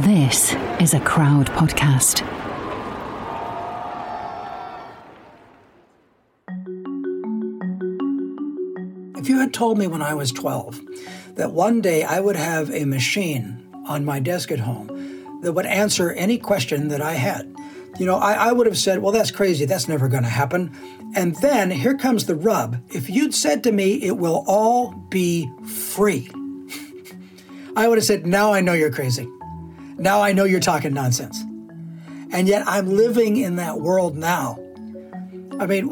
This is a crowd podcast. If you had told me when I was 12 that one day I would have a machine on my desk at home that would answer any question that I had, you know, I, I would have said, well, that's crazy. That's never going to happen. And then here comes the rub. If you'd said to me, it will all be free, I would have said, now I know you're crazy. Now I know you're talking nonsense. And yet I'm living in that world now. I mean,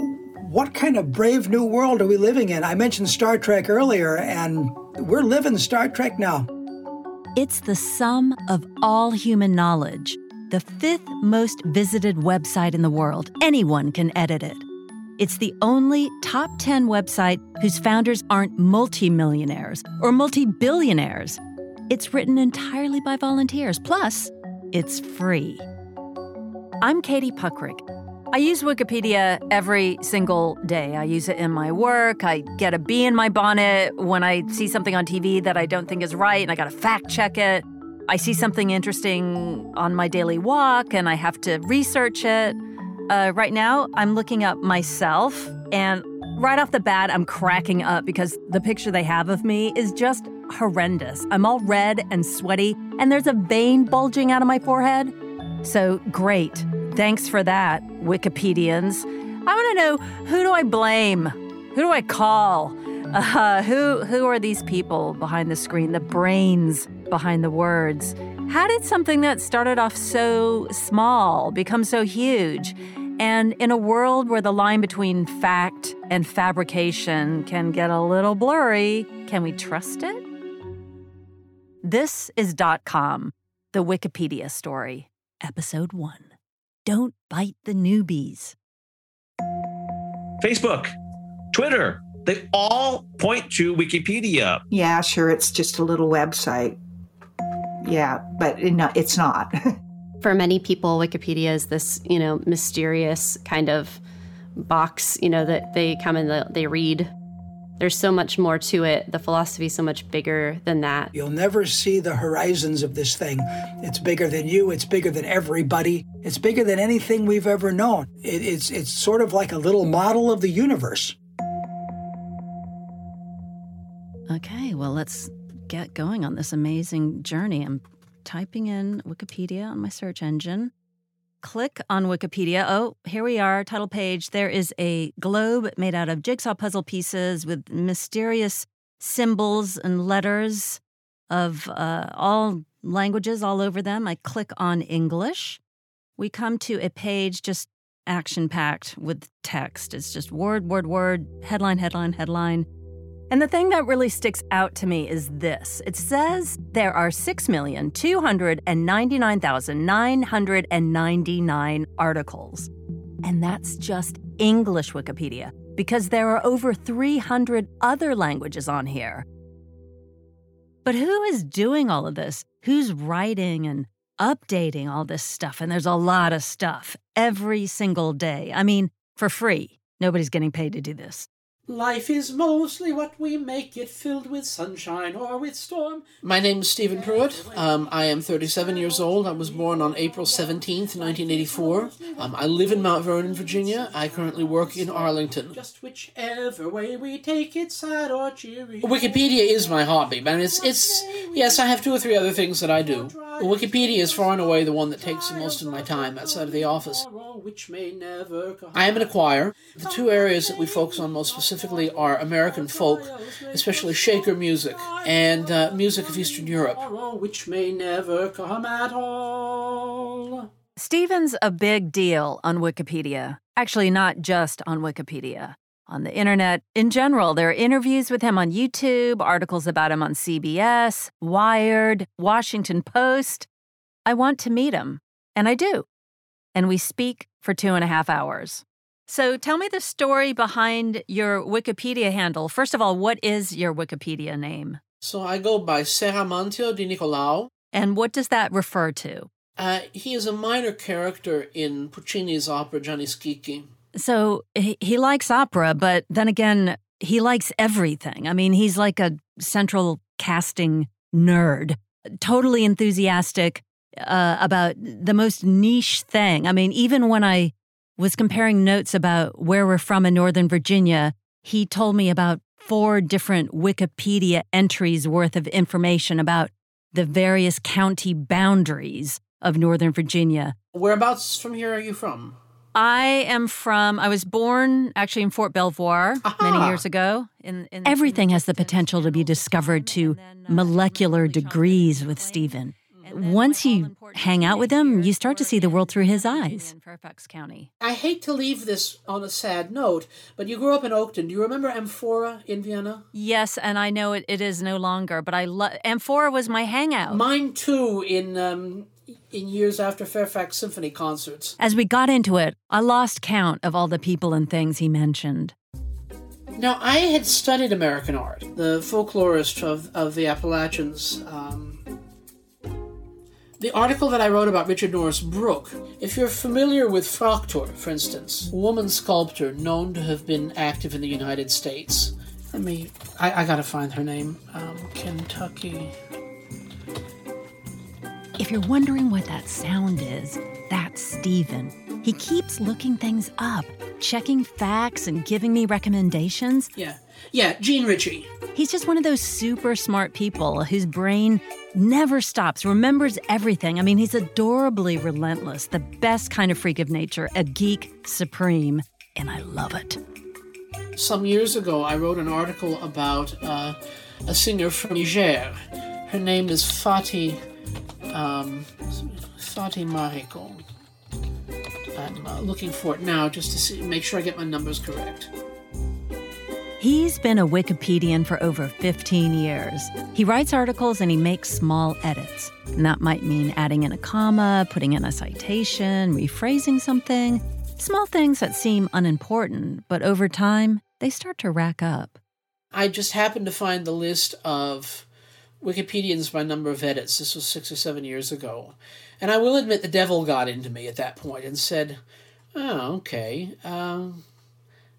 what kind of brave new world are we living in? I mentioned Star Trek earlier, and we're living Star Trek now. It's the sum of all human knowledge, the fifth most visited website in the world. Anyone can edit it. It's the only top 10 website whose founders aren't multimillionaires or multi billionaires. It's written entirely by volunteers, plus, it's free. I'm Katie Puckrick. I use Wikipedia every single day. I use it in my work. I get a bee in my bonnet when I see something on TV that I don't think is right and I got to fact check it. I see something interesting on my daily walk and I have to research it. Uh, right now, I'm looking up myself, and right off the bat, I'm cracking up because the picture they have of me is just horrendous. I'm all red and sweaty, and there's a vein bulging out of my forehead. So great. Thanks for that, Wikipedians. I want to know who do I blame? Who do I call? Uh, who who are these people behind the screen, the brains behind the words? How did something that started off so small become so huge? And in a world where the line between fact and fabrication can get a little blurry, can we trust it? This is dot .com, the Wikipedia story, episode 1. Don't bite the newbies. Facebook, Twitter, they all point to Wikipedia. Yeah, sure, it's just a little website. Yeah, but it's not. For many people, Wikipedia is this, you know, mysterious kind of box, you know, that they come and they read. There's so much more to it. The philosophy is so much bigger than that. You'll never see the horizons of this thing. It's bigger than you. It's bigger than everybody. It's bigger than anything we've ever known. It, it's it's sort of like a little model of the universe. Okay, well, let's get going on this amazing journey. I'm typing in Wikipedia on my search engine. Click on Wikipedia. Oh, here we are, title page. There is a globe made out of jigsaw puzzle pieces with mysterious symbols and letters of uh, all languages all over them. I click on English. We come to a page just action packed with text. It's just word, word, word, headline, headline, headline. And the thing that really sticks out to me is this it says there are 6,299,999 articles. And that's just English Wikipedia, because there are over 300 other languages on here. But who is doing all of this? Who's writing and updating all this stuff? And there's a lot of stuff every single day. I mean, for free. Nobody's getting paid to do this. Life is mostly what we make it, filled with sunshine or with storm. My name is Stephen Pruitt. Um, I am 37 years old. I was born on April 17th, 1984. Um, I live in Mount Vernon, Virginia. I currently work in Arlington. Just whichever way we take it, sad or cheery. Wikipedia is my hobby, man. It's, it's, yes, I have two or three other things that I do. Wikipedia is far and away the one that takes the most of my time outside of the office. I am in a choir. The two areas that we focus on most specifically specifically are American folk, especially Shaker music and uh, music of Eastern Europe. Which may never come at all. Stephen's a big deal on Wikipedia. Actually, not just on Wikipedia. On the internet in general, there are interviews with him on YouTube, articles about him on CBS, Wired, Washington Post. I want to meet him, and I do. And we speak for two and a half hours. So tell me the story behind your Wikipedia handle. First of all, what is your Wikipedia name? So I go by Serramantio di Nicolau. And what does that refer to? Uh, he is a minor character in Puccini's opera Gianni Schicchi. So he, he likes opera, but then again, he likes everything. I mean, he's like a central casting nerd, totally enthusiastic. uh, about the most niche thing. I mean, even when I was comparing notes about where we're from in Northern Virginia, he told me about four different Wikipedia entries worth of information about the various county boundaries of Northern Virginia. Whereabouts from here are you from? I am from, I was born actually in Fort Belvoir many years ago. In, in, Everything has the potential to be discovered to uh, molecular degrees with Stephen. Once you hang out with him, you start to see the world through his eyes. In Fairfax County. I hate to leave this on a sad note, but you grew up in Oakton. Do you remember Amphora in Vienna? Yes, and I know it, it is no longer, but I love Amphora was my hangout. Mine too. In um, in years after Fairfax Symphony concerts. As we got into it, I lost count of all the people and things he mentioned. Now, I had studied American art, the folklorist of, of the Appalachians. Um, the article that I wrote about Richard Norris Brooke, if you're familiar with Fraktur, for instance, a woman sculptor known to have been active in the United States. Let me, I, I gotta find her name. Um, Kentucky. If you're wondering what that sound is, that's Steven. He keeps looking things up, checking facts and giving me recommendations. Yeah, yeah, Jean Ritchie. He's just one of those super smart people whose brain never stops, remembers everything. I mean, he's adorably relentless, the best kind of freak of nature, a geek supreme, and I love it. Some years ago, I wrote an article about uh, a singer from Niger. Her name is Fati, um, Fati Mariko. I'm uh, looking for it now just to see, make sure I get my numbers correct. He's been a Wikipedian for over 15 years. He writes articles and he makes small edits. And that might mean adding in a comma, putting in a citation, rephrasing something. Small things that seem unimportant, but over time, they start to rack up. I just happened to find the list of Wikipedians by number of edits. This was six or seven years ago. And I will admit the devil got into me at that point and said, oh, okay. Um,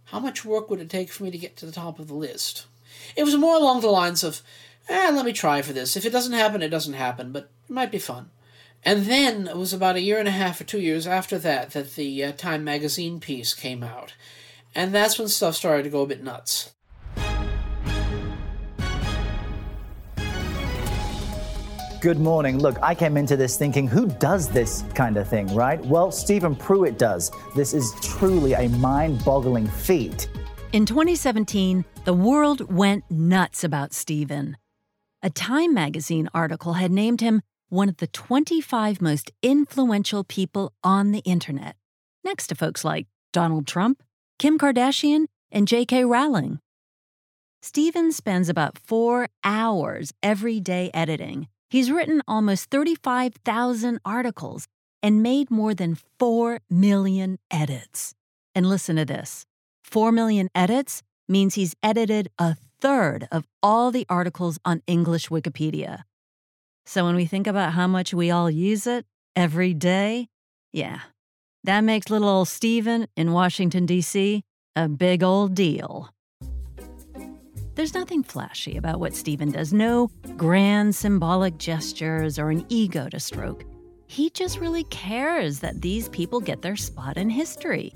how much work would it take for me to get to the top of the list? It was more along the lines of, eh, let me try for this. If it doesn't happen, it doesn't happen, but it might be fun. And then it was about a year and a half or two years after that that the uh, Time magazine piece came out. And that's when stuff started to go a bit nuts. Good morning. Look, I came into this thinking, who does this kind of thing, right? Well, Stephen Pruitt does. This is truly a mind boggling feat. In 2017, the world went nuts about Stephen. A Time magazine article had named him one of the 25 most influential people on the internet, next to folks like Donald Trump, Kim Kardashian, and J.K. Rowling. Stephen spends about four hours every day editing. He's written almost 35,000 articles and made more than 4 million edits. And listen to this 4 million edits means he's edited a third of all the articles on English Wikipedia. So when we think about how much we all use it every day, yeah, that makes little old Stephen in Washington, D.C. a big old deal. There's nothing flashy about what Stephen does, no grand symbolic gestures or an ego to stroke. He just really cares that these people get their spot in history.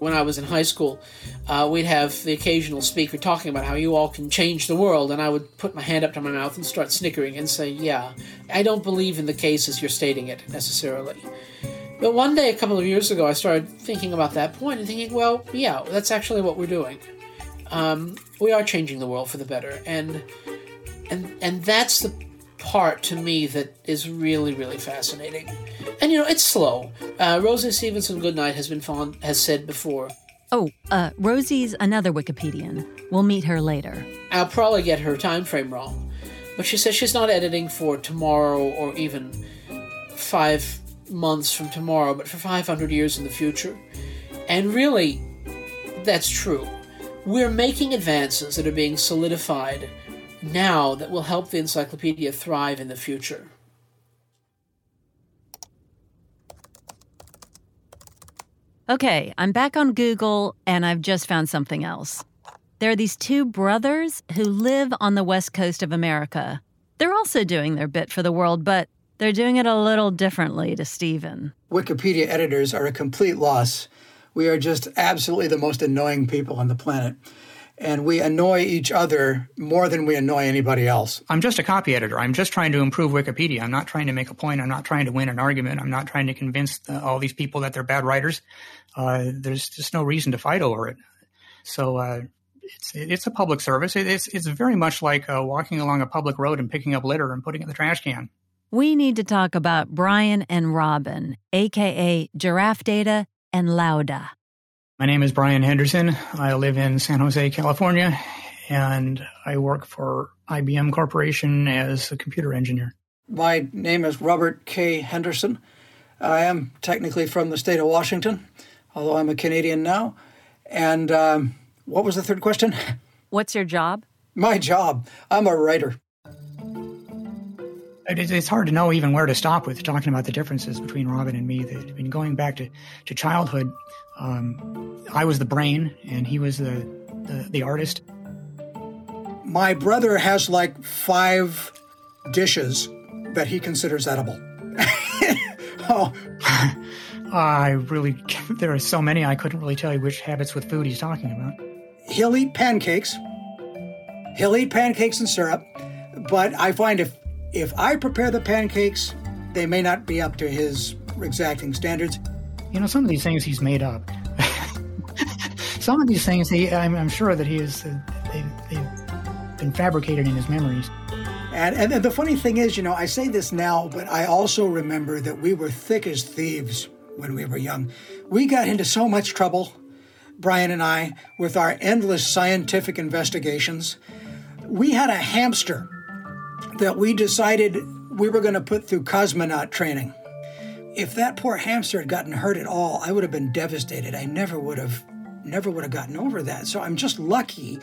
When I was in high school, uh, we'd have the occasional speaker talking about how you all can change the world, and I would put my hand up to my mouth and start snickering and say, Yeah, I don't believe in the case as you're stating it necessarily. But one day, a couple of years ago, I started thinking about that point and thinking, well, yeah, that's actually what we're doing. Um, we are changing the world for the better, and and and that's the part to me that is really really fascinating. And you know, it's slow. Uh, Rosie Stephenson Goodknight has been fond has said before. Oh, uh, Rosie's another Wikipedian. We'll meet her later. I'll probably get her time frame wrong, but she says she's not editing for tomorrow or even five months from tomorrow, but for 500 years in the future. And really, that's true. We're making advances that are being solidified now that will help the encyclopedia thrive in the future. Okay, I'm back on Google and I've just found something else. There are these two brothers who live on the west coast of America. They're also doing their bit for the world, but They're doing it a little differently to Stephen. Wikipedia editors are a complete loss. We are just absolutely the most annoying people on the planet. And we annoy each other more than we annoy anybody else. I'm just a copy editor. I'm just trying to improve Wikipedia. I'm not trying to make a point. I'm not trying to win an argument. I'm not trying to convince the, all these people that they're bad writers. Uh, there's just no reason to fight over it. So uh, it's it's a public service. It's it's very much like uh, walking along a public road and picking up litter and putting it in the trash can. We need to talk about Brian and Robin, aka Giraffedata and Lauda. My name is Brian Henderson. I live in San Jose, California, and I work for IBM Corporation as a computer engineer. My name is Robert K. Henderson. I am technically from the state of Washington, although I'm a Canadian now. And um, what was the third question? What's your job? My job. I'm a writer. It's hard to know even where to stop with talking about the differences between Robin and me. That, I mean, going back to, to childhood, um, I was the brain and he was the, the, the artist. My brother has like five dishes that he considers edible. oh. I really, there are so many, I couldn't really tell you which habits with food he's talking about. He'll eat pancakes. He'll eat pancakes and syrup. But I find if if I prepare the pancakes, they may not be up to his exacting standards. You know, some of these things he's made up. some of these things, he, I'm, I'm sure that he is, uh, they, they've been fabricated in his memories. And, and the funny thing is, you know, I say this now, but I also remember that we were thick as thieves when we were young. We got into so much trouble, Brian and I, with our endless scientific investigations. We had a hamster that we decided we were going to put through cosmonaut training. If that poor hamster had gotten hurt at all, I would have been devastated. I never would have never would have gotten over that. So I'm just lucky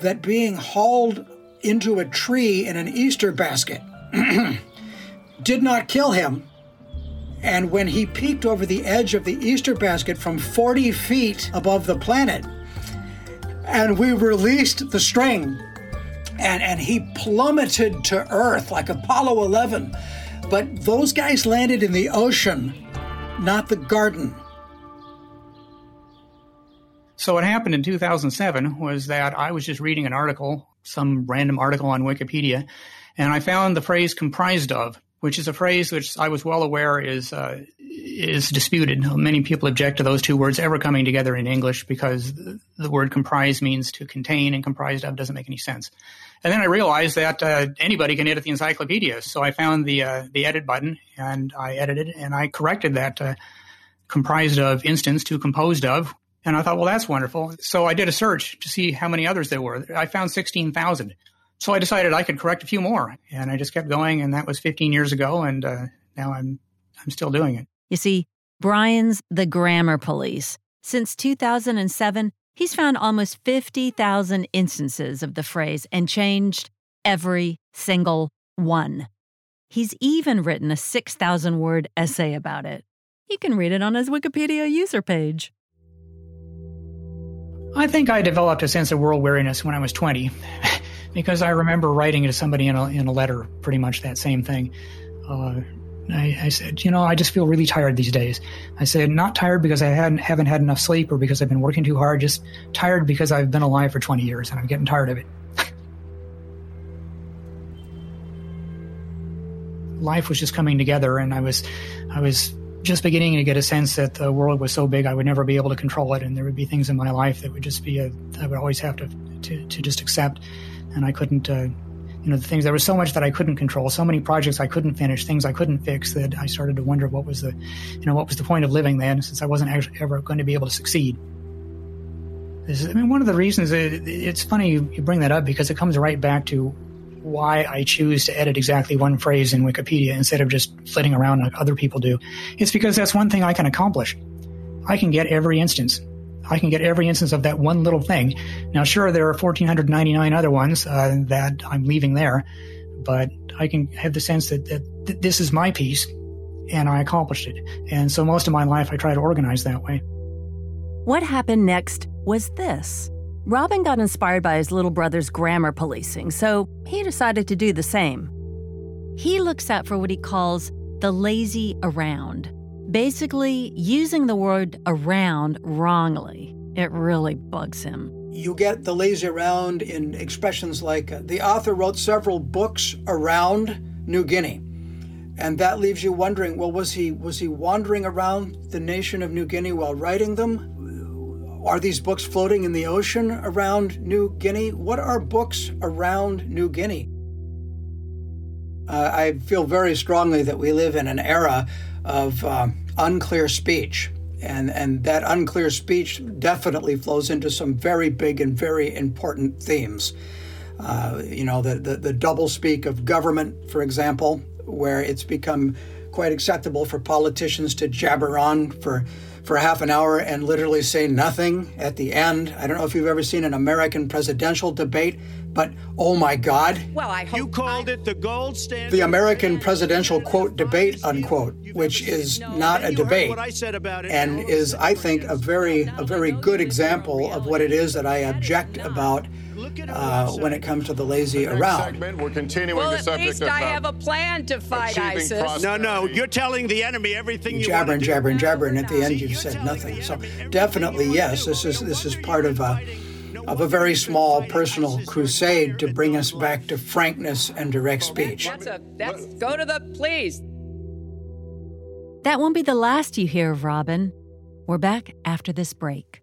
that being hauled into a tree in an Easter basket did not kill him. And when he peeked over the edge of the Easter basket from 40 feet above the planet, and we released the string and, and he plummeted to Earth like Apollo 11. But those guys landed in the ocean, not the garden. So, what happened in 2007 was that I was just reading an article, some random article on Wikipedia, and I found the phrase comprised of, which is a phrase which I was well aware is uh, is disputed. Many people object to those two words ever coming together in English because the word comprise means to contain, and comprised of doesn't make any sense. And then I realized that uh, anybody can edit the encyclopedia. So I found the uh, the edit button and I edited and I corrected that uh, comprised of instance to composed of. And I thought, well, that's wonderful. So I did a search to see how many others there were. I found 16,000. So I decided I could correct a few more. And I just kept going. And that was 15 years ago. And uh, now I'm, I'm still doing it. You see, Brian's the grammar police. Since 2007, He's found almost 50,000 instances of the phrase and changed every single one. He's even written a 6,000 word essay about it. You can read it on his Wikipedia user page. I think I developed a sense of world weariness when I was 20 because I remember writing to somebody in a, in a letter pretty much that same thing. Uh, I, I, said, you know, I just feel really tired these days. I said, not tired because I hadn't, haven't had enough sleep or because I've been working too hard, just tired because I've been alive for 20 years and I'm getting tired of it. Life was just coming together and I was, I was just beginning to get a sense that the world was so big I would never be able to control it and there would be things in my life that would just be a, I would always have to, to, to just accept and I couldn't, uh, you know, the things there was so much that I couldn't control, so many projects I couldn't finish, things I couldn't fix that I started to wonder what was the, you know, what was the point of living then since I wasn't actually ever going to be able to succeed. Is, I mean, one of the reasons it, it's funny you, you bring that up because it comes right back to why I choose to edit exactly one phrase in Wikipedia instead of just flitting around like other people do. It's because that's one thing I can accomplish. I can get every instance I can get every instance of that one little thing. Now, sure, there are 1,499 other ones uh, that I'm leaving there, but I can have the sense that, that th- this is my piece and I accomplished it. And so most of my life I try to organize that way. What happened next was this. Robin got inspired by his little brother's grammar policing, so he decided to do the same. He looks out for what he calls the lazy around, basically using the word around wrongly. It really bugs him. You get the lazy around in expressions like uh, the author wrote several books around New Guinea. And that leaves you wondering, well, was he was he wandering around the nation of New Guinea while writing them? Are these books floating in the ocean around New Guinea? What are books around New Guinea? Uh, I feel very strongly that we live in an era of uh, unclear speech. And, and that unclear speech definitely flows into some very big and very important themes. Uh, you know, the, the, the double speak of government, for example, where it's become quite acceptable for politicians to jabber on for for half an hour and literally say nothing at the end. I don't know if you've ever seen an American presidential debate, but oh my God. Well, I hope you called it the gold standard. The American presidential quote debate unquote, which is not a debate, and is I think a very a very good example of what it is that I object about uh, when it comes to the lazy around. Segment, we're continuing well, the subject at least I uh, have a plan to fight ISIS. No, no, you're telling the enemy everything you jabber and jabber and jabber, and at the end you've said nothing. So definitely, yes, this is this is part of a of a very small personal crusade to bring us back to frankness and direct speech. That's a, that's, go to the please. That won't be the last you hear of Robin. We're back after this break.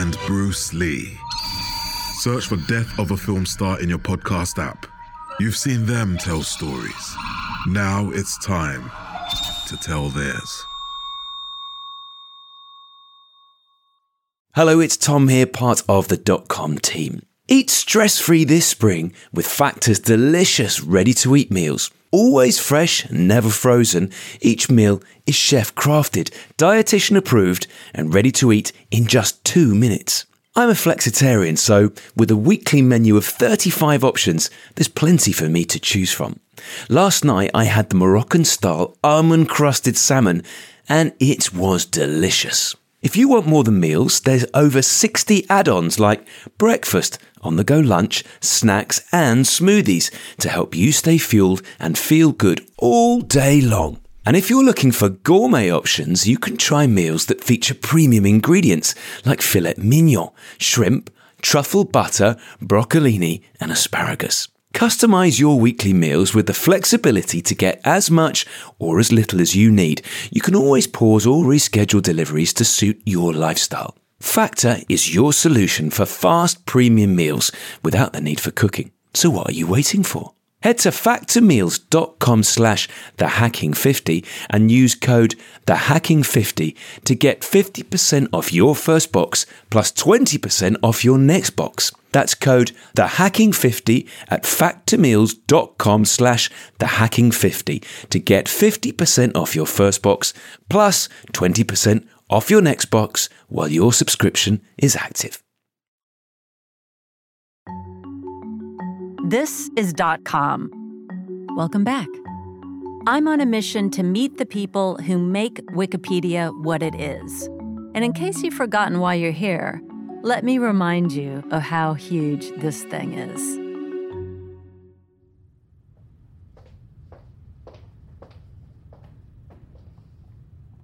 and Bruce Lee. Search for Death of a Film Star in your podcast app. You've seen them tell stories. Now it's time to tell theirs. Hello, it's Tom here, part of the dot com team. Eat stress free this spring with Factor's delicious ready to eat meals. Always fresh, never frozen, each meal is chef crafted, dietitian approved, and ready to eat in just two minutes. I'm a flexitarian, so with a weekly menu of 35 options, there's plenty for me to choose from. Last night I had the Moroccan style almond crusted salmon, and it was delicious. If you want more than meals, there's over 60 add ons like breakfast, on the go lunch, snacks, and smoothies to help you stay fueled and feel good all day long. And if you're looking for gourmet options, you can try meals that feature premium ingredients like filet mignon, shrimp, truffle butter, broccolini, and asparagus. Customize your weekly meals with the flexibility to get as much or as little as you need. You can always pause or reschedule deliveries to suit your lifestyle. Factor is your solution for fast premium meals without the need for cooking. So what are you waiting for? Head to factormeals.com slash thehacking50 and use code thehacking50 to get 50% off your first box plus 20% off your next box. That's code thehacking50 at factormeals.com slash thehacking50 to get 50% off your first box plus 20% off your next box while your subscription is active. This is dot .com. Welcome back. I'm on a mission to meet the people who make Wikipedia what it is. And in case you've forgotten why you're here, let me remind you of how huge this thing is.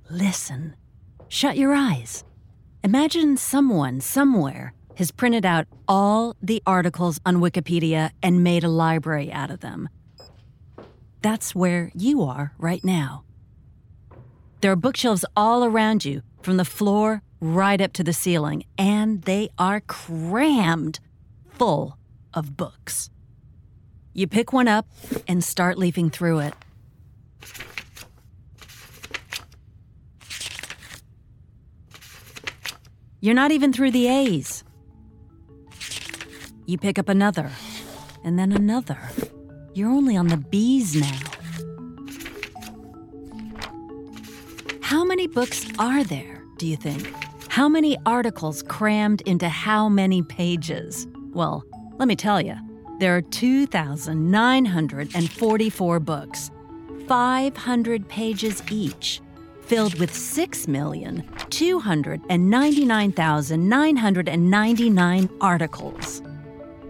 Listen. Shut your eyes. Imagine someone somewhere has printed out all the articles on Wikipedia and made a library out of them. That's where you are right now. There are bookshelves all around you, from the floor right up to the ceiling, and they are crammed full of books. You pick one up and start leafing through it. You're not even through the A's. You pick up another, and then another. You're only on the B's now. How many books are there, do you think? How many articles crammed into how many pages? Well, let me tell you, there are 2,944 books, 500 pages each, filled with 6,299,999 articles.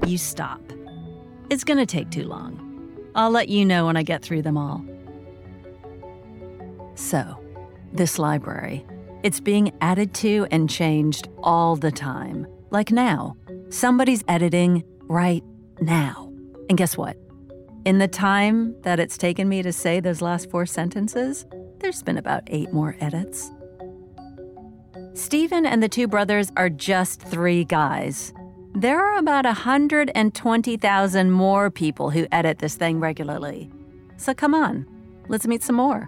You stop. It's going to take too long. I'll let you know when I get through them all. So, this library, it's being added to and changed all the time. Like now, somebody's editing right now. And guess what? In the time that it's taken me to say those last four sentences, there's been about eight more edits. Stephen and the two brothers are just three guys. There are about 120,000 more people who edit this thing regularly. So come on, let's meet some more.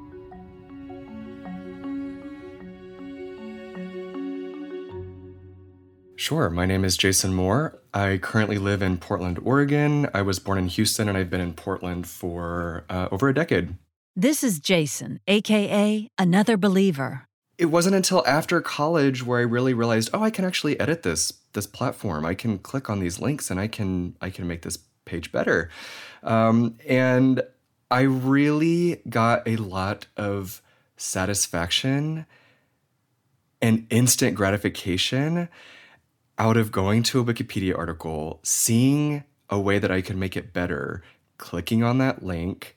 Sure. My name is Jason Moore. I currently live in Portland, Oregon. I was born in Houston and I've been in Portland for uh, over a decade. This is Jason, aka Another Believer. It wasn't until after college where I really realized, oh, I can actually edit this this platform. I can click on these links and I can I can make this page better. Um, and I really got a lot of satisfaction and instant gratification out of going to a Wikipedia article, seeing a way that I could make it better, clicking on that link,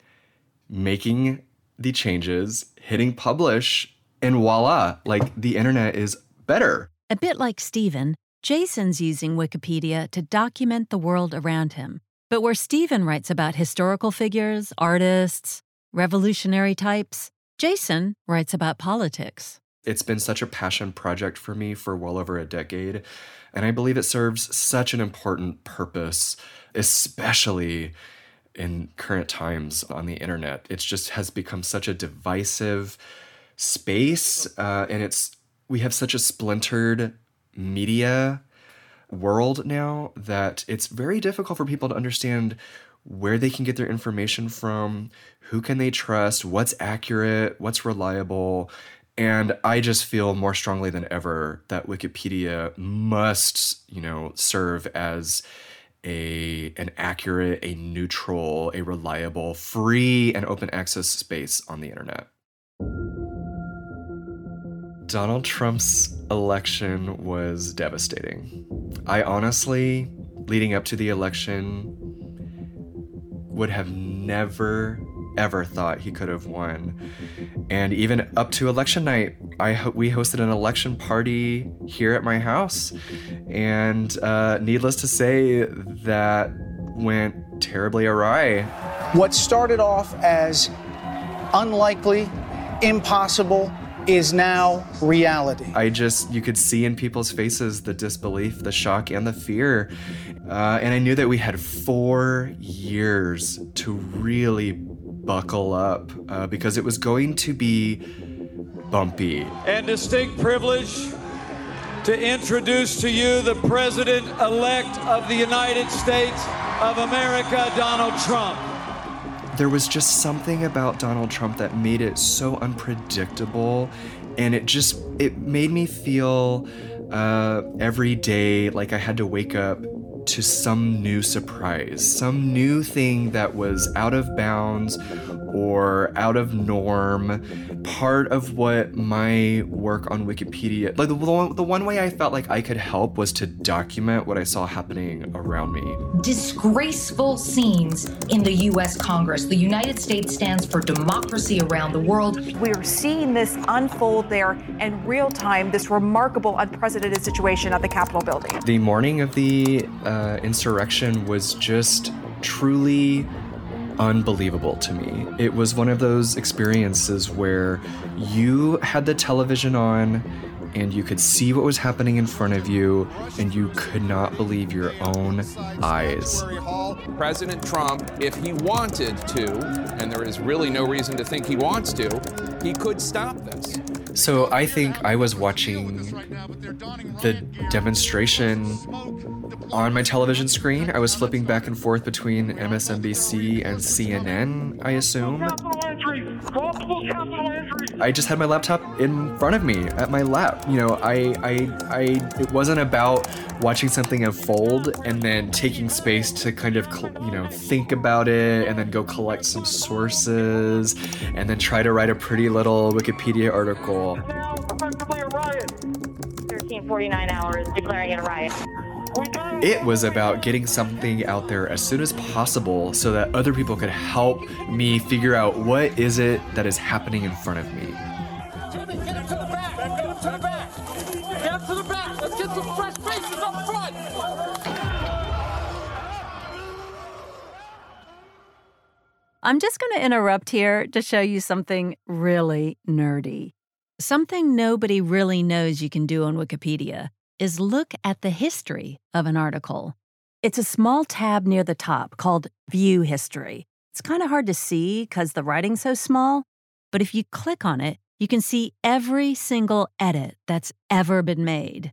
making the changes, hitting publish, and voila, like the internet is better. A bit like Stephen, Jason's using Wikipedia to document the world around him. But where Stephen writes about historical figures, artists, revolutionary types, Jason writes about politics. It's been such a passion project for me for well over a decade. And I believe it serves such an important purpose, especially in current times on the internet. It just has become such a divisive space, uh, and it's we have such a splintered media world now that it's very difficult for people to understand where they can get their information from, who can they trust, what's accurate, what's reliable, and I just feel more strongly than ever that Wikipedia must, you know, serve as a an accurate, a neutral, a reliable, free and open access space on the internet. Donald Trump's election was devastating. I honestly, leading up to the election, would have never ever thought he could have won. And even up to election night, I ho- we hosted an election party here at my house, and uh, needless to say, that went terribly awry. What started off as unlikely, impossible, is now reality. I just, you could see in people's faces the disbelief, the shock, and the fear. Uh, and I knew that we had four years to really buckle up uh, because it was going to be bumpy. And distinct privilege to introduce to you the President elect of the United States of America, Donald Trump. There was just something about Donald Trump that made it so unpredictable and it just it made me feel uh, every day like I had to wake up to some new surprise, some new thing that was out of bounds or out of norm, part of what my work on Wikipedia, like the, the one way I felt like I could help was to document what I saw happening around me. Disgraceful scenes in the US Congress. The United States stands for democracy around the world. We're seeing this unfold there in real time, this remarkable, unprecedented situation at the Capitol building. The morning of the uh, insurrection was just truly unbelievable to me. It was one of those experiences where you had the television on and you could see what was happening in front of you and you could not believe your own eyes. President Trump, if he wanted to, and there is really no reason to think he wants to, he could stop this. So I think I was watching the demonstration on my television screen. I was flipping back and forth between MSNBC and CNN, I assume. I just had my laptop in front of me at my lap. You know, I, I, I, it wasn't about watching something unfold and then taking space to kind of, you know, think about it and then go collect some sources and then try to write a pretty little Wikipedia article. 1349 hours declaring it a riot. It was about getting something out there as soon as possible so that other people could help me figure out what is it that is happening in front of me. I'm just going to interrupt here to show you something really nerdy. Something nobody really knows you can do on Wikipedia is look at the history of an article. It's a small tab near the top called View History. It's kind of hard to see because the writing's so small, but if you click on it, you can see every single edit that's ever been made.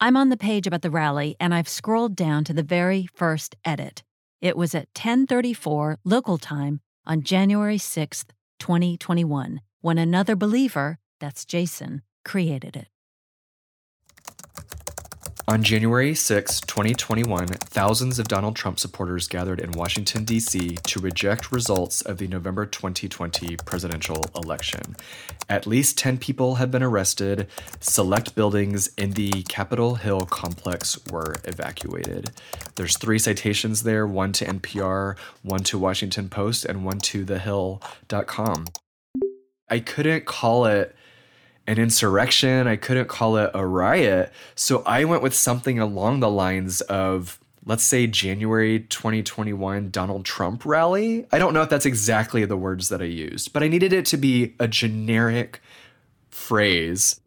I'm on the page about the rally and I've scrolled down to the very first edit. It was at 10:34 local time on January 6th, 2021, when another believer, that's Jason, created it. On January 6, 2021, thousands of Donald Trump supporters gathered in Washington, D.C. to reject results of the November 2020 presidential election. At least 10 people have been arrested. Select buildings in the Capitol Hill complex were evacuated. There's three citations there one to NPR, one to Washington Post, and one to thehill.com. I couldn't call it an insurrection. I couldn't call it a riot. So I went with something along the lines of, let's say, January 2021 Donald Trump rally. I don't know if that's exactly the words that I used, but I needed it to be a generic phrase.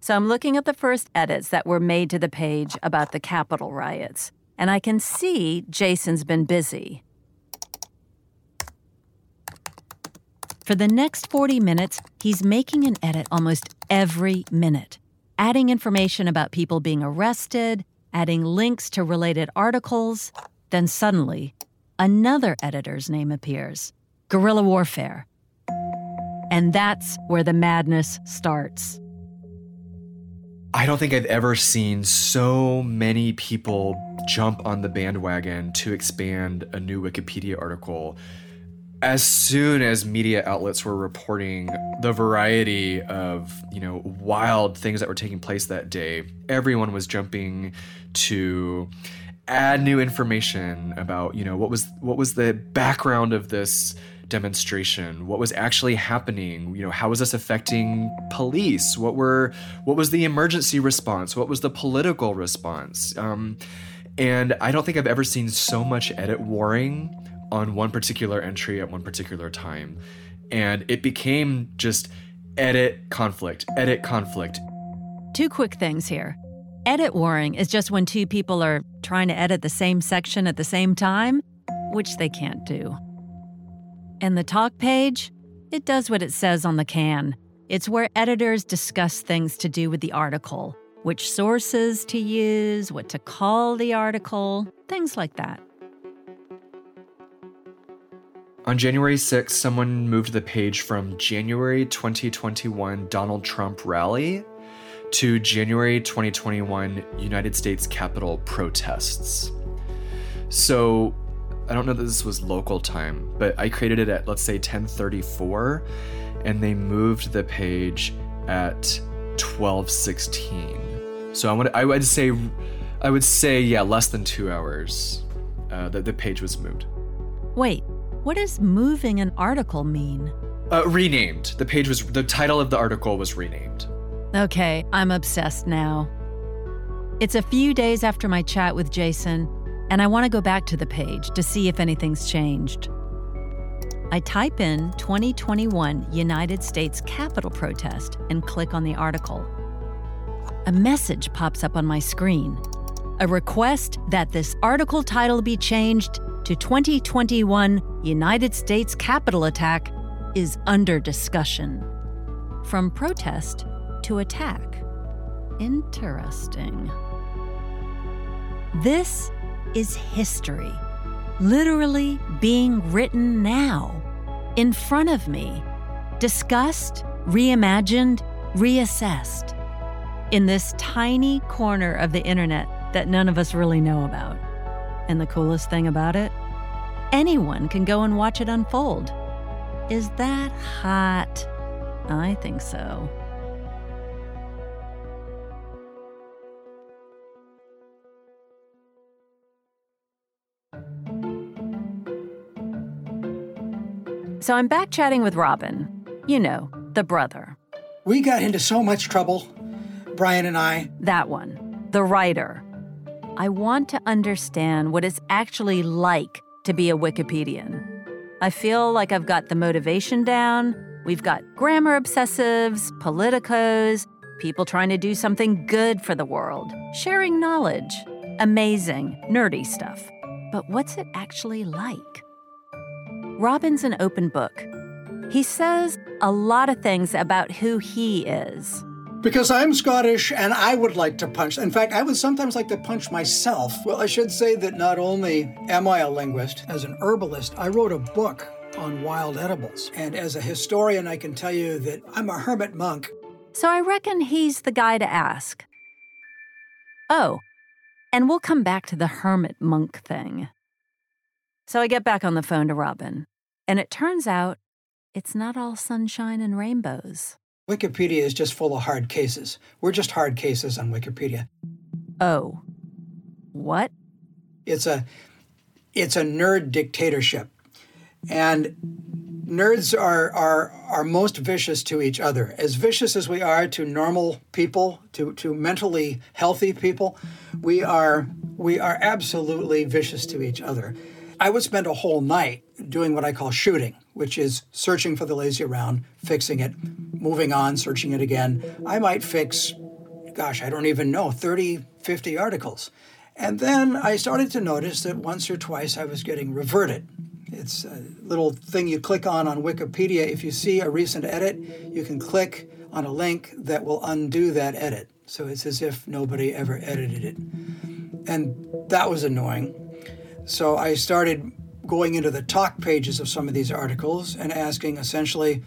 So I'm looking at the first edits that were made to the page about the Capitol riots, and I can see Jason's been busy. For the next 40 minutes, he's making an edit almost every minute, adding information about people being arrested, adding links to related articles. Then suddenly, another editor's name appears Guerrilla Warfare. And that's where the madness starts. I don't think I've ever seen so many people jump on the bandwagon to expand a new Wikipedia article as soon as media outlets were reporting the variety of you know wild things that were taking place that day everyone was jumping to add new information about you know what was what was the background of this demonstration? What was actually happening? You know how was this affecting police? What were what was the emergency response? What was the political response? Um, and i don't think i've ever seen so much edit warring on one particular entry at one particular time. And it became just edit conflict, edit conflict. Two quick things here. Edit warring is just when two people are trying to edit the same section at the same time, which they can't do. And the talk page, it does what it says on the can. It's where editors discuss things to do with the article, which sources to use, what to call the article, things like that. On January 6th, someone moved the page from January 2021 Donald Trump rally to January 2021 United States Capitol protests. So, I don't know that this was local time, but I created it at let's say 1034 and they moved the page at 1216. So I would I would say I would say yeah, less than 2 hours uh, that the page was moved. Wait, what does moving an article mean? Uh, renamed. The page was the title of the article was renamed. Okay, I'm obsessed now. It's a few days after my chat with Jason, and I want to go back to the page to see if anything's changed. I type in 2021 United States Capitol protest and click on the article. A message pops up on my screen a request that this article title be changed to 2021 United States Capitol attack is under discussion. From protest to attack. Interesting. This is history, literally being written now, in front of me, discussed, reimagined, reassessed, in this tiny corner of the internet that none of us really know about. And the coolest thing about it? Anyone can go and watch it unfold. Is that hot? I think so. So I'm back chatting with Robin. You know, the brother. We got into so much trouble, Brian and I. That one, the writer. I want to understand what it's actually like to be a Wikipedian. I feel like I've got the motivation down. We've got grammar obsessives, politicos, people trying to do something good for the world, sharing knowledge, amazing, nerdy stuff. But what's it actually like? Robin's an open book. He says a lot of things about who he is. Because I'm Scottish and I would like to punch. In fact, I would sometimes like to punch myself. Well, I should say that not only am I a linguist, as an herbalist, I wrote a book on wild edibles. And as a historian, I can tell you that I'm a hermit monk. So I reckon he's the guy to ask. Oh, and we'll come back to the hermit monk thing. So I get back on the phone to Robin. And it turns out it's not all sunshine and rainbows. Wikipedia is just full of hard cases. We're just hard cases on Wikipedia. Oh. What? It's a it's a nerd dictatorship. And nerds are, are are most vicious to each other. As vicious as we are to normal people, to, to mentally healthy people, we are we are absolutely vicious to each other. I would spend a whole night doing what I call shooting, which is searching for the lazy round, fixing it, moving on, searching it again. I might fix, gosh, I don't even know, 30, 50 articles. And then I started to notice that once or twice I was getting reverted. It's a little thing you click on on Wikipedia. If you see a recent edit, you can click on a link that will undo that edit. So it's as if nobody ever edited it. And that was annoying. So I started going into the talk pages of some of these articles and asking essentially,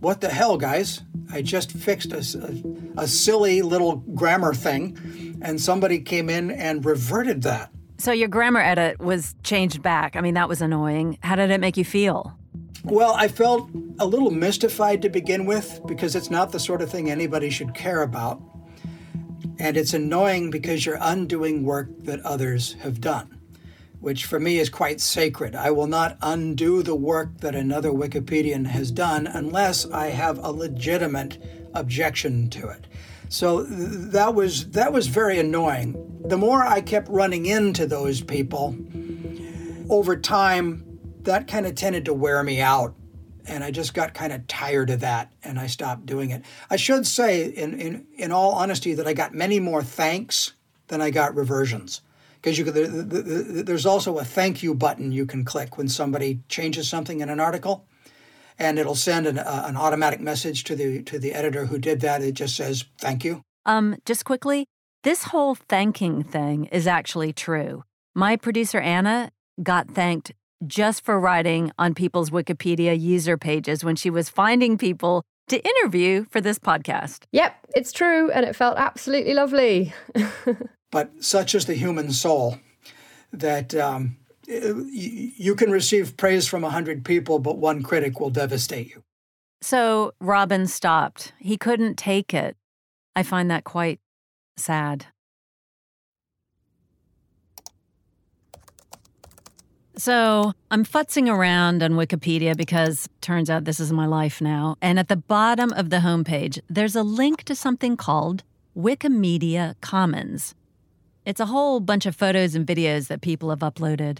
what the hell, guys? I just fixed a, a, a, silly little grammar thing, and somebody came in and reverted that. So your grammar edit was changed back. I mean, that was annoying. How did it make you feel? Well, I felt a little mystified to begin with because it's not the sort of thing anybody should care about. And it's annoying because you're undoing work that others have done which for me is quite sacred. I will not undo the work that another Wikipedian has done unless I have a legitimate objection to it. So that was that was very annoying. The more I kept running into those people over time, that kind of tended to wear me out and I just got kind of tired of that and I stopped doing it. I should say in in in all honesty that I got many more thanks than I got reversions because you could, the, the, the, there's also a thank you button you can click when somebody changes something in an article, and it'll send an, uh, an automatic message to the to the editor who did that. It just says thank you. Um, just quickly, this whole thanking thing is actually true. My producer Anna got thanked just for writing on people's Wikipedia user pages when she was finding people to interview for this podcast. Yep, it's true, and it felt absolutely lovely. But such is the human soul that um, you can receive praise from a hundred people, but one critic will devastate you. So Robin stopped. He couldn't take it. I find that quite sad. So I'm futzing around on Wikipedia because turns out this is my life now. And at the bottom of the homepage, there's a link to something called Wikimedia Commons. It's a whole bunch of photos and videos that people have uploaded.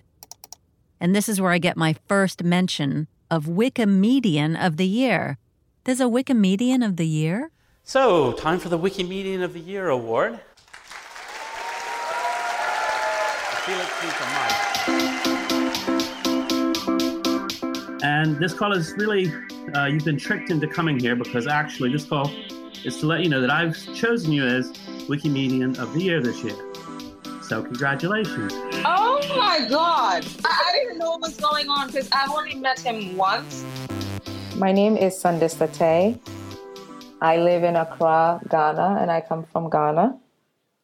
And this is where I get my first mention of Wikimedian of the Year. There's a Wikimedian of the Year? So, time for the Wikimedian of the Year award. And this call is really, uh, you've been tricked into coming here because actually, this call is to let you know that I've chosen you as Wikimedian of the Year this year. So, congratulations. Oh my God. I, I didn't know what was going on because I've only met him once. My name is Sandister Tei. I live in Accra, Ghana, and I come from Ghana.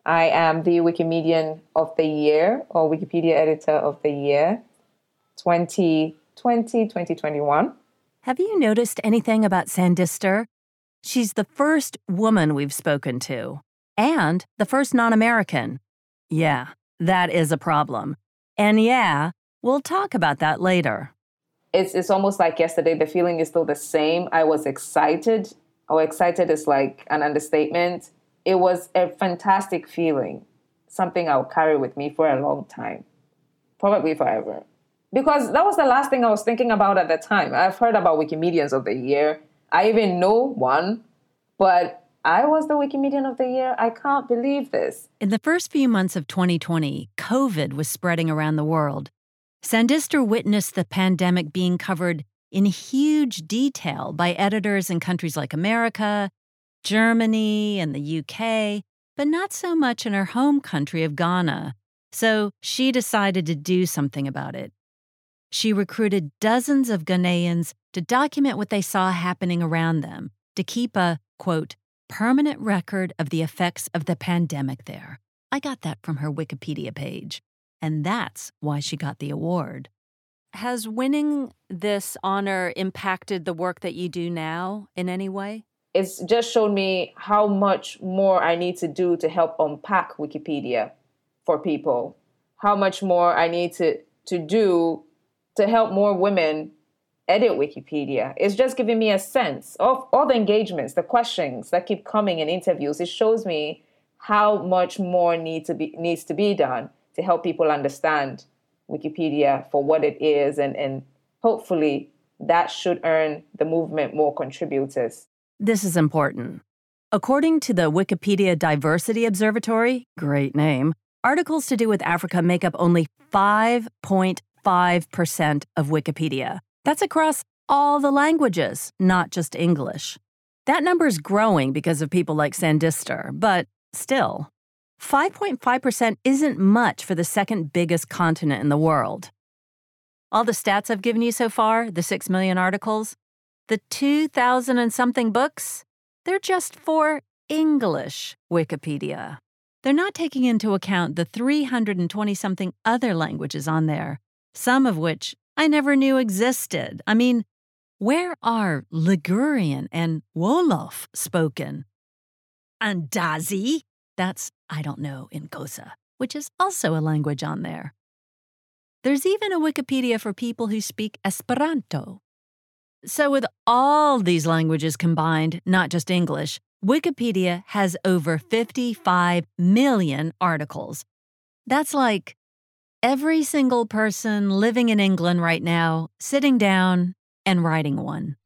I am the Wikimedian of the Year or Wikipedia Editor of the Year 2020 2021. Have you noticed anything about Sandister? She's the first woman we've spoken to, and the first non American. Yeah, that is a problem. And yeah, we'll talk about that later. It's, it's almost like yesterday. The feeling is still the same. I was excited. Oh, excited is like an understatement. It was a fantastic feeling, something I'll carry with me for a long time, probably forever. Because that was the last thing I was thinking about at the time. I've heard about Wikimedians of the Year. I even know one, but I was the Wikimedian of the Year. I can't believe this. In the first few months of 2020, COVID was spreading around the world. Sandister witnessed the pandemic being covered in huge detail by editors in countries like America, Germany, and the UK, but not so much in her home country of Ghana. So she decided to do something about it. She recruited dozens of Ghanaians to document what they saw happening around them, to keep a, quote, permanent record of the effects of the pandemic there. I got that from her Wikipedia page. And that's why she got the award. Has winning this honor impacted the work that you do now in any way? It's just shown me how much more I need to do to help unpack Wikipedia for people. How much more I need to, to do to help more women edit Wikipedia. It's just giving me a sense of all the engagements, the questions that keep coming in interviews. It shows me how much more need to be, needs to be done to help people understand Wikipedia for what it is, and, and hopefully that should earn the movement more contributors. This is important. According to the Wikipedia Diversity Observatory, great name, articles to do with Africa make up only 5.5% of Wikipedia. That's across all the languages, not just English. That number is growing because of people like Sandister, but still, 5.5% isn't much for the second biggest continent in the world. All the stats I've given you so far, the 6 million articles, the 2,000 and something books, they're just for English Wikipedia. They're not taking into account the 320 something other languages on there, some of which I never knew existed. I mean, where are Ligurian and Wolof spoken? Andazi? That's, I don't know, in Xhosa, which is also a language on there. There's even a Wikipedia for people who speak Esperanto. So, with all these languages combined, not just English, Wikipedia has over 55 million articles. That's like every single person living in England right now sitting down and writing one.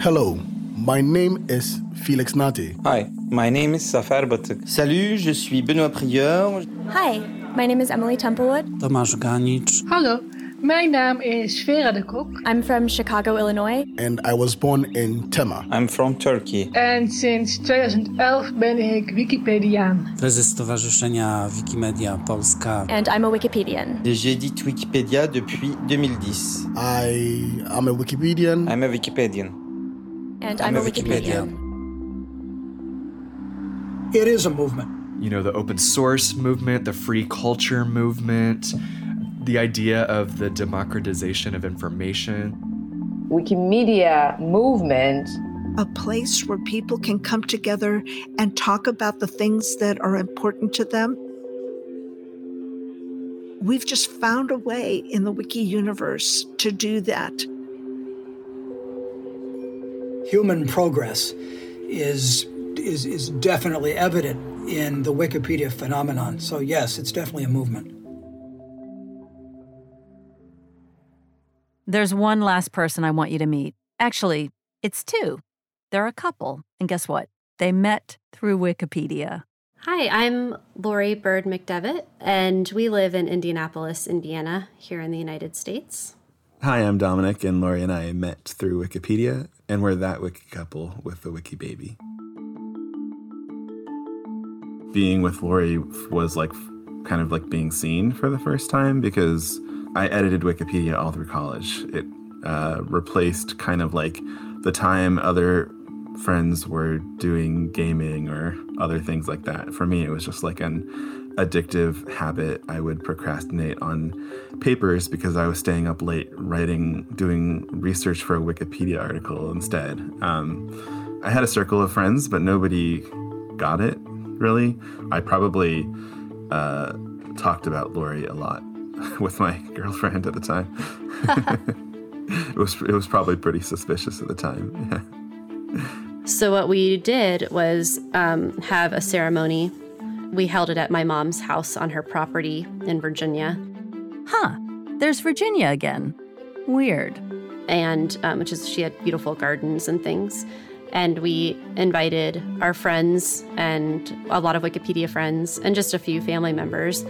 Hello, my name is Felix Nartey. Hi, my name is Safar Batuk. Salut, je suis Benoît Prieur. Hi, my name is Emily Templewood. Tomasz Ganicz. Hallo, mijn name is Vera de Kok. I'm from Chicago, Illinois. And I was born in Tema. I'm from Turkey. And since 2011 ben ik Wikipediaan. Prezes Stowarzyszenia Wikimedia Polska. And I'm a Wikipedian. J'édite Wikipédia depuis 2010. I am a Wikipedian. I'm a Wikipedian. And I'm, I'm a, a Wikipedian. Wikipedian. It is a movement. You know, the open source movement, the free culture movement, the idea of the democratization of information. Wikimedia movement. A place where people can come together and talk about the things that are important to them. We've just found a way in the Wiki universe to do that. Human progress is, is, is definitely evident in the Wikipedia phenomenon. So, yes, it's definitely a movement. There's one last person I want you to meet. Actually, it's two. They're a couple. And guess what? They met through Wikipedia. Hi, I'm Lori Byrd McDevitt, and we live in Indianapolis, Indiana, here in the United States. Hi, I'm Dominic, and Lori and I met through Wikipedia, and we're that wiki couple with the wiki baby. Being with Lori was like kind of like being seen for the first time because I edited Wikipedia all through college. It uh, replaced kind of like the time other friends were doing gaming or other things like that. For me, it was just like an addictive habit. I would procrastinate on papers because I was staying up late writing, doing research for a Wikipedia article instead. Um, I had a circle of friends, but nobody got it really. I probably uh, talked about Lori a lot with my girlfriend at the time. it was it was probably pretty suspicious at the time. So what we did was um, have a ceremony we held it at my mom's house on her property in Virginia. Huh. There's Virginia again. Weird. And um, which is, she had beautiful gardens and things. And we invited our friends and a lot of Wikipedia friends and just a few family members.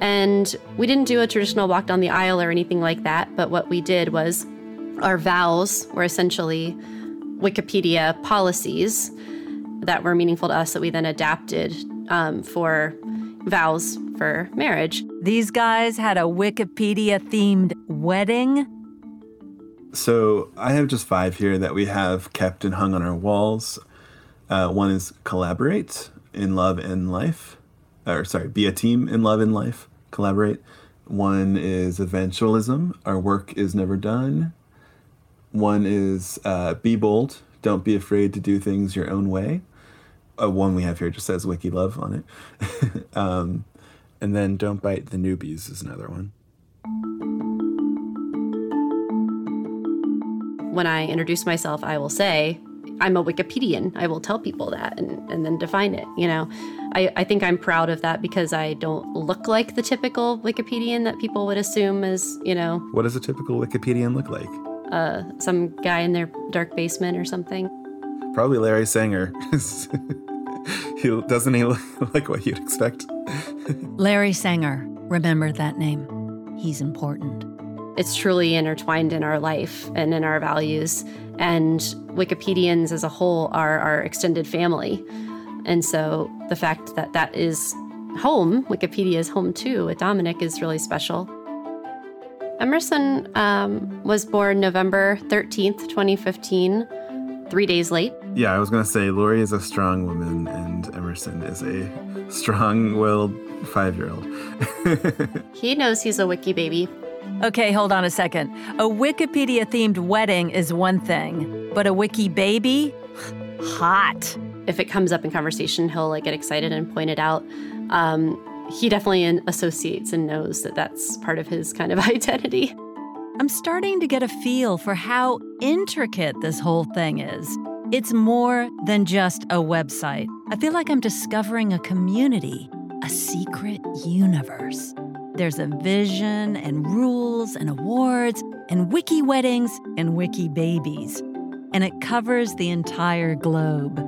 And we didn't do a traditional walk down the aisle or anything like that, but what we did was our vows were essentially Wikipedia policies that were meaningful to us that we then adapted um, for vows for marriage. These guys had a Wikipedia themed wedding. So I have just five here that we have kept and hung on our walls. Uh, one is collaborate in love and life, or sorry, be a team in love and life. Collaborate. One is eventualism. Our work is never done. One is uh, be bold. Don't be afraid to do things your own way uh, one we have here just says wiki love on it um, and then don't bite the newbies is another one when i introduce myself i will say i'm a wikipedian i will tell people that and, and then define it you know I, I think i'm proud of that because i don't look like the typical wikipedian that people would assume is you know what does a typical wikipedian look like uh, some guy in their dark basement or something probably larry sanger he doesn't he look like what you'd expect? Larry Sanger. Remember that name. He's important. It's truly intertwined in our life and in our values. And Wikipedians as a whole are our extended family. And so the fact that that is home, Wikipedia is home too, with Dominic is really special. Emerson um, was born November 13th, 2015 three days late. Yeah, I was going to say Lori is a strong woman and Emerson is a strong willed five year old. he knows he's a wiki baby. Okay, hold on a second. A Wikipedia themed wedding is one thing, but a wiki baby? Hot. If it comes up in conversation, he'll like get excited and point it out. Um, he definitely associates and knows that that's part of his kind of identity. I'm starting to get a feel for how intricate this whole thing is. It's more than just a website. I feel like I'm discovering a community, a secret universe. There's a vision and rules and awards and wiki weddings and wiki babies. And it covers the entire globe.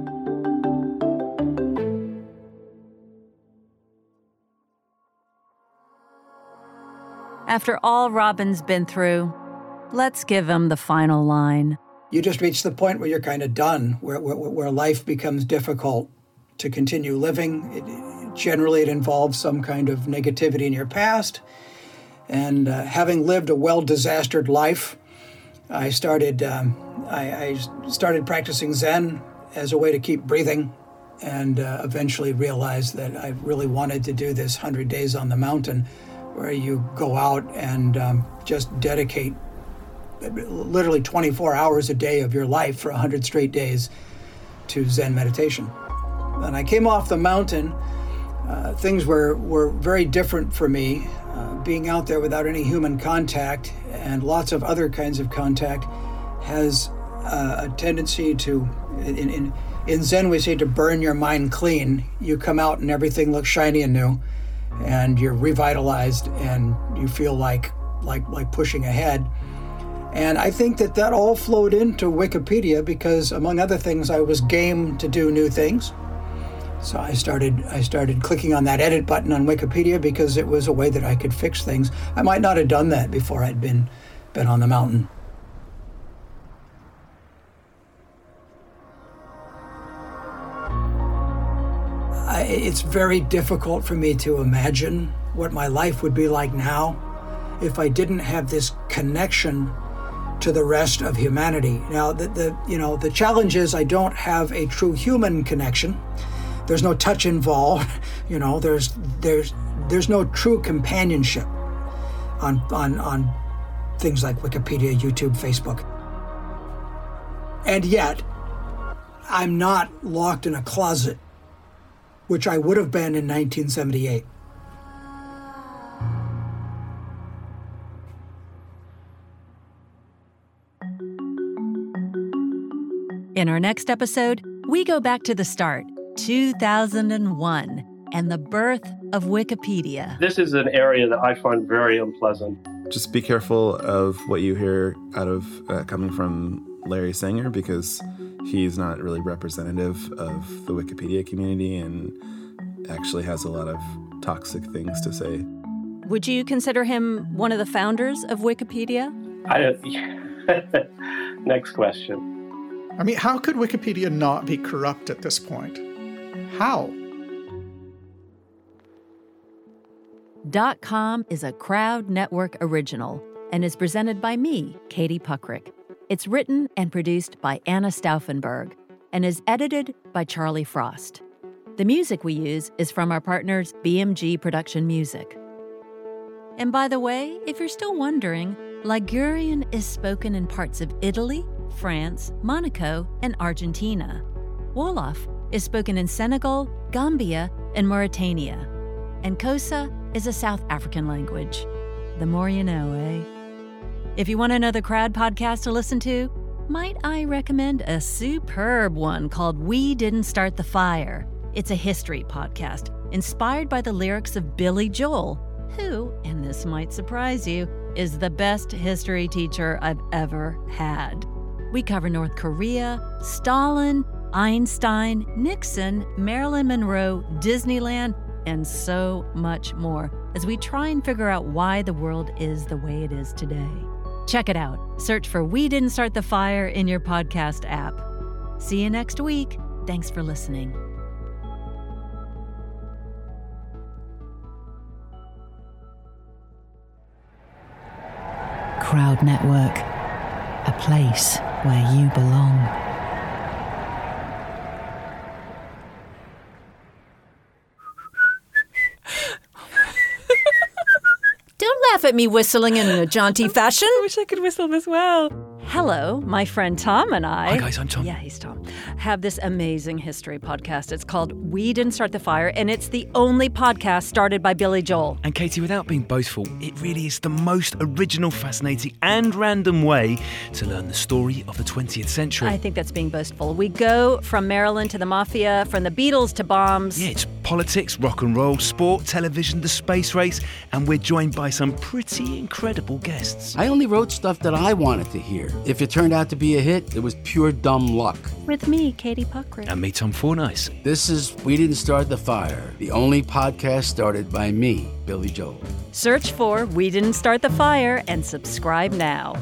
After all Robin's been through, let's give him the final line. You just reach the point where you're kind of done, where, where, where life becomes difficult to continue living. It, generally, it involves some kind of negativity in your past. And uh, having lived a well disastered life, I started, um, I, I, started practicing Zen as a way to keep breathing and uh, eventually realized that I really wanted to do this 100 days on the mountain where you go out and um, just dedicate literally 24 hours a day of your life for 100 straight days to Zen meditation. And I came off the mountain. Uh, things were, were very different for me. Uh, being out there without any human contact and lots of other kinds of contact has uh, a tendency to, in, in, in Zen, we say to burn your mind clean. You come out and everything looks shiny and new and you're revitalized and you feel like like like pushing ahead. And I think that that all flowed into Wikipedia because among other things I was game to do new things. So I started I started clicking on that edit button on Wikipedia because it was a way that I could fix things. I might not have done that before I'd been been on the mountain. I, it's very difficult for me to imagine what my life would be like now if I didn't have this connection to the rest of humanity. Now, the, the you know the challenge is I don't have a true human connection. There's no touch involved. You know, there's there's there's no true companionship on on on things like Wikipedia, YouTube, Facebook. And yet, I'm not locked in a closet, which I would have been in 1978. In our next episode, we go back to the start, 2001, and the birth of Wikipedia. This is an area that I find very unpleasant. Just be careful of what you hear out of uh, coming from Larry Sanger because he's not really representative of the Wikipedia community and actually has a lot of toxic things to say. Would you consider him one of the founders of Wikipedia? I Next question. I mean, how could Wikipedia not be corrupt at this point? How? Dot .com is a Crowd Network original and is presented by me, Katie Puckrick. It's written and produced by Anna Stauffenberg and is edited by Charlie Frost. The music we use is from our partners BMG Production Music. And by the way, if you're still wondering, Ligurian is spoken in parts of Italy, France, Monaco, and Argentina. Wolof is spoken in Senegal, Gambia, and Mauritania. And Xhosa is a South African language. The more you know, eh? If you want another crowd podcast to listen to, might I recommend a superb one called We Didn't Start the Fire? It's a history podcast inspired by the lyrics of Billy Joel, who, and this might surprise you, is the best history teacher I've ever had. We cover North Korea, Stalin, Einstein, Nixon, Marilyn Monroe, Disneyland, and so much more as we try and figure out why the world is the way it is today. Check it out. Search for We Didn't Start the Fire in your podcast app. See you next week. Thanks for listening. Crowd Network, a place where you belong. Don't laugh at me whistling in a jaunty fashion. I wish I could whistle as well. Hello, my friend Tom and I. Hi, guys, I'm Tom. Yeah, he's Tom. Have this amazing history podcast. It's called We Didn't Start the Fire, and it's the only podcast started by Billy Joel. And Katie, without being boastful, it really is the most original, fascinating, and random way to learn the story of the 20th century. I think that's being boastful. We go from Marilyn to the mafia, from the Beatles to bombs. Yeah, it's politics, rock and roll, sport, television, the space race, and we're joined by some pretty incredible guests. I only wrote stuff that I wanted to hear. If it turned out to be a hit, it was pure dumb luck. With me, Katie Puckrick. And me, Tom Fordyce. This is We Didn't Start the Fire, the only podcast started by me, Billy Joel. Search for We Didn't Start the Fire and subscribe now.